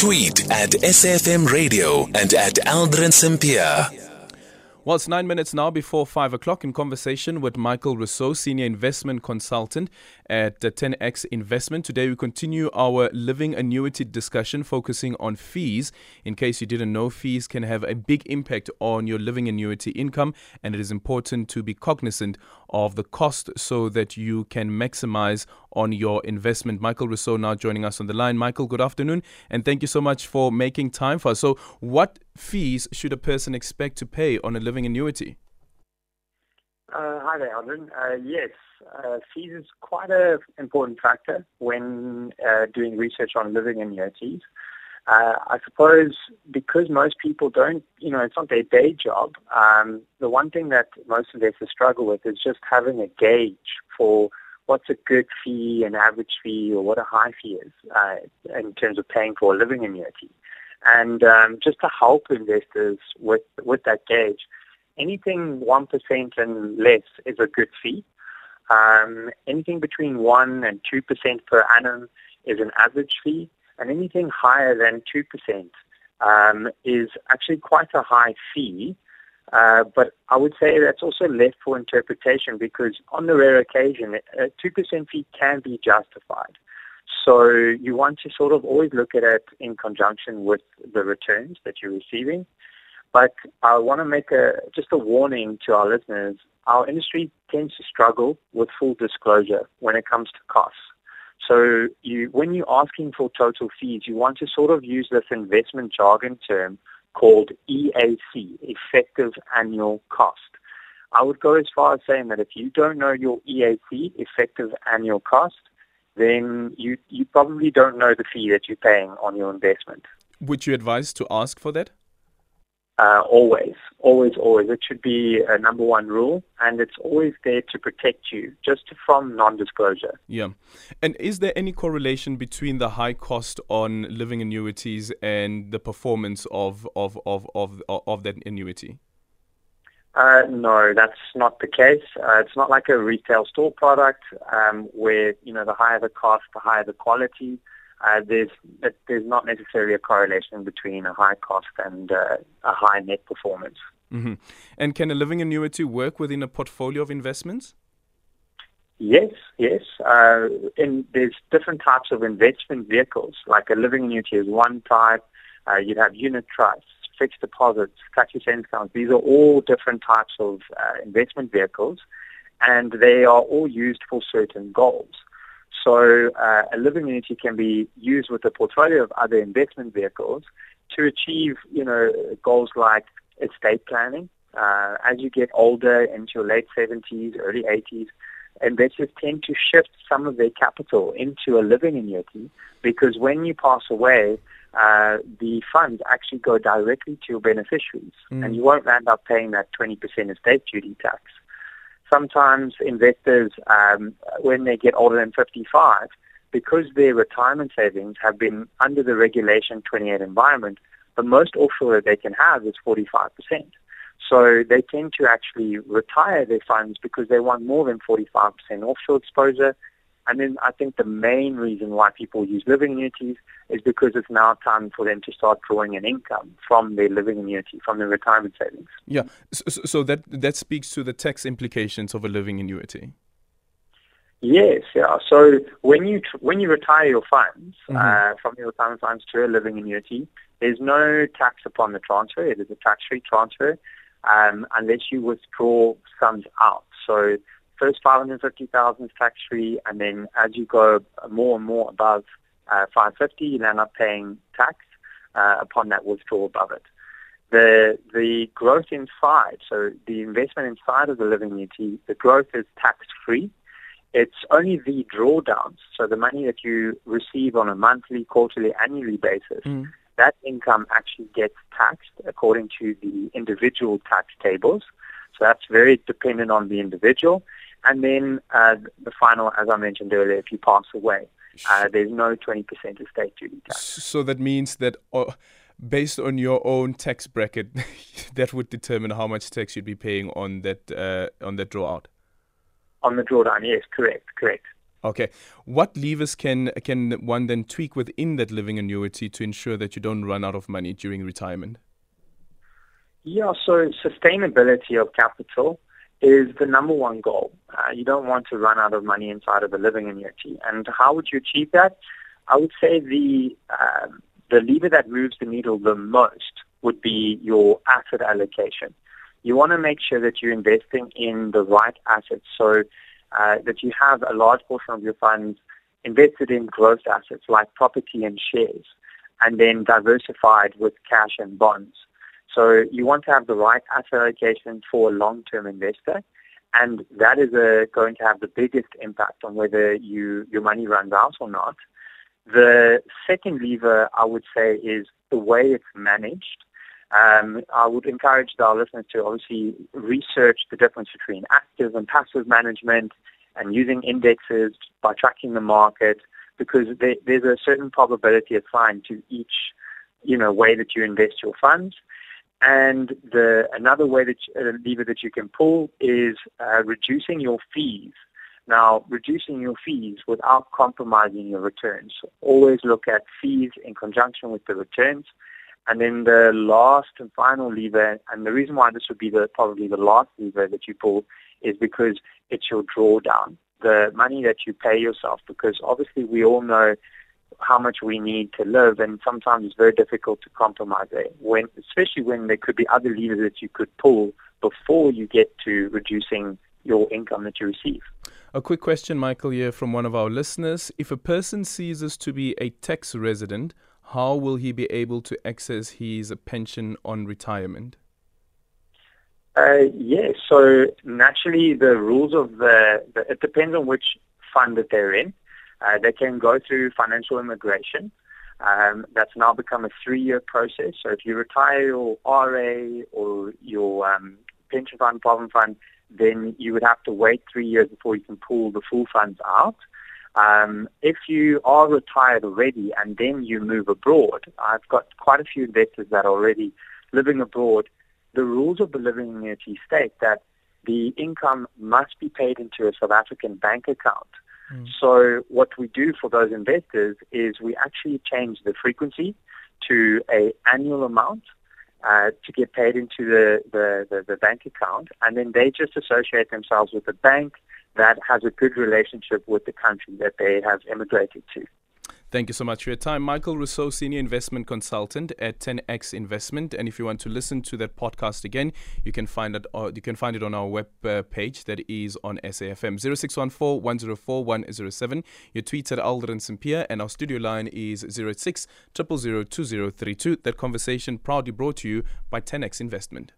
Tweet at SAFM Radio and at Aldrin Sampear. Well, it's nine minutes now before five o'clock in conversation with Michael Rossouw, Senior Investment Consultant at 10X Investment. Today, we continue our living annuity discussion focusing on fees. In case you didn't know, fees can have a big impact on your living annuity income, and it is important to be cognizant of the cost so that you can maximize on your investment. Michael Rossouw now joining us on the line. Michael, good afternoon, and thank you so much for making time for us. So, what fees should a person expect to pay on a living annuity? Uh, hi there, Aldrin. Uh, yes, uh, fees is quite an important factor when uh, doing research on living annuities. Uh, I suppose because most people don't, you know, it's not their day job. Um, the one thing that most investors struggle with is just having a gauge for what's a good fee, an average fee, or what a high fee is uh, in terms of paying for a living annuity. And um, just to help investors with with that gauge, anything one percent and less is a good fee. Um, anything between one and two percent per annum is an average fee and anything higher than 2% um, is actually quite a high fee. Uh, but I would say that's also left for interpretation because on the rare occasion, a 2% fee can be justified. So you want to sort of always look at it in conjunction with the returns that you're receiving. But I want to make a just a warning to our listeners. Our industry tends to struggle with full disclosure when it comes to costs. So you, when you're asking for total fees, you want to sort of use this investment jargon term called EAC, effective annual cost. I would go as far as saying that if you don't know your EAC, effective annual cost, then you, you probably don't know the fee that you're paying on your investment. Would you advise to ask for that? Uh, always, always, always. It should be a number one rule, and it's always there to protect you, just from non-disclosure. Yeah, and is there any correlation between the high cost on living annuities and the performance of of of of, of that annuity? Uh, no, that's not the case. Uh, it's not like a retail store product um, where you know the higher the cost, the higher the quality uh, there's there's not necessarily a correlation between a high cost and uh, a high net performance. Mm-hmm. And can a living annuity work within a portfolio of investments? Yes, yes. Uh, and there's different types of investment vehicles. Like a living annuity is one type. Uh, you'd have unit trusts, fixed deposits, tax savings accounts. These are all different types of uh, investment vehicles, and they are all used for certain goals. So uh, a living annuity can be used with a portfolio of other investment vehicles to achieve, you know, goals like estate planning. Uh, as you get older into your late 70s, early 80s, investors tend to shift some of their capital into a living annuity because when you pass away, uh, the funds actually go directly to your beneficiaries, mm. and you won't end up paying that 20% estate duty tax sometimes investors, um, when they get older than 55, because their retirement savings have been under the Regulation 28 environment, the most offshore that they can have is 45%. So they tend to actually retire their funds because they want more than 45% offshore exposure and then I think the main reason why people use living annuities is because it's now time for them to start drawing an income from their living annuity, from their retirement savings. Yeah, so, so that that speaks to the tax implications of a living annuity. Yes, yeah. So when you tr- when you retire your funds mm-hmm. uh, from your retirement funds to a living annuity, there's no tax upon the transfer. It is a tax-free transfer um, unless you withdraw sums out. So first 550,000 is tax free, and then as you go more and more above uh, 550, you end up paying tax uh, upon that withdrawal above it. The the growth inside, so the investment inside of the living annuity, the growth is tax free. It's only the drawdowns, so the money that you receive on a monthly, quarterly, annually basis. Mm. That income actually gets taxed according to the individual tax tables. So that's very dependent on the individual. And then uh, the final, as I mentioned earlier, if you pass away, uh, there's no 20% estate duty tax. So that means that uh, based on your own tax bracket, that would determine how much tax you'd be paying on that uh, on that drawout. On the drawdown, yes, correct, correct. Okay. What levers can can one then tweak within that living annuity to ensure that you don't run out of money during retirement? Yeah, so sustainability of capital is the number one goal. Uh, you don't want to run out of money inside of a living annuity. And how would you achieve that? I would say the uh, the lever that moves the needle the most would be your asset allocation. You want to make sure that you're investing in the right assets so uh, that you have a large portion of your funds invested in growth assets like property and shares, and then diversified with cash and bonds. So you want to have the right asset allocation for a long-term investor, and that is a, going to have the biggest impact on whether you, your money runs out or not. The second lever, I would say, is the way it's managed. Um, I would encourage our listeners to obviously research the difference between active and passive management and using indexes by tracking the market because there, there's a certain probability assigned to each you know way that you invest your funds. And the another way that uh, lever that you can pull is uh, reducing your fees. Now, reducing your fees without compromising your returns. Always look at fees in conjunction with the returns. And then the last and final lever, and the reason why this would be the probably the last lever that you pull is because it's your drawdown, the money that you pay yourself. Because obviously we all know how much we need to live, and sometimes it's very difficult to compromise it. When, especially when there could be other levers that you could pull before you get to reducing your income that you receive. A quick question, Michael, here from one of our listeners. If a person ceases to be a tax resident, how will he be able to access his pension on retirement? Uh, yes, so naturally the rules of the, the, it depends on which fund that they're in. Uh, they can go through financial immigration. Um, that's now become a three-year process. So if you retire your RA or your um, pension fund, provident fund, then you would have to wait three years before you can pull the full funds out. Um, if you are retired already and then you move abroad, I've got quite a few investors that are already living abroad. The rules of the living annuity state that the income must be paid into a South African bank account. Mm. So what we do for those investors is we actually change the frequency to a annual amount uh, to get paid into the, the, the, the bank account, and then they just associate themselves with the bank that has a good relationship with the country that they have immigrated to. Thank you so much for your time. Michael Rossouw, Senior Investment Consultant at 10X Investment. And if you want to listen to that podcast again, you can find it, uh, you can find it on our web uh, page that is on SAFM 0614 104 107. Your tweets at Aldrin Sampear and our studio line is 06 000 2032. That conversation proudly brought to you by 10X Investment.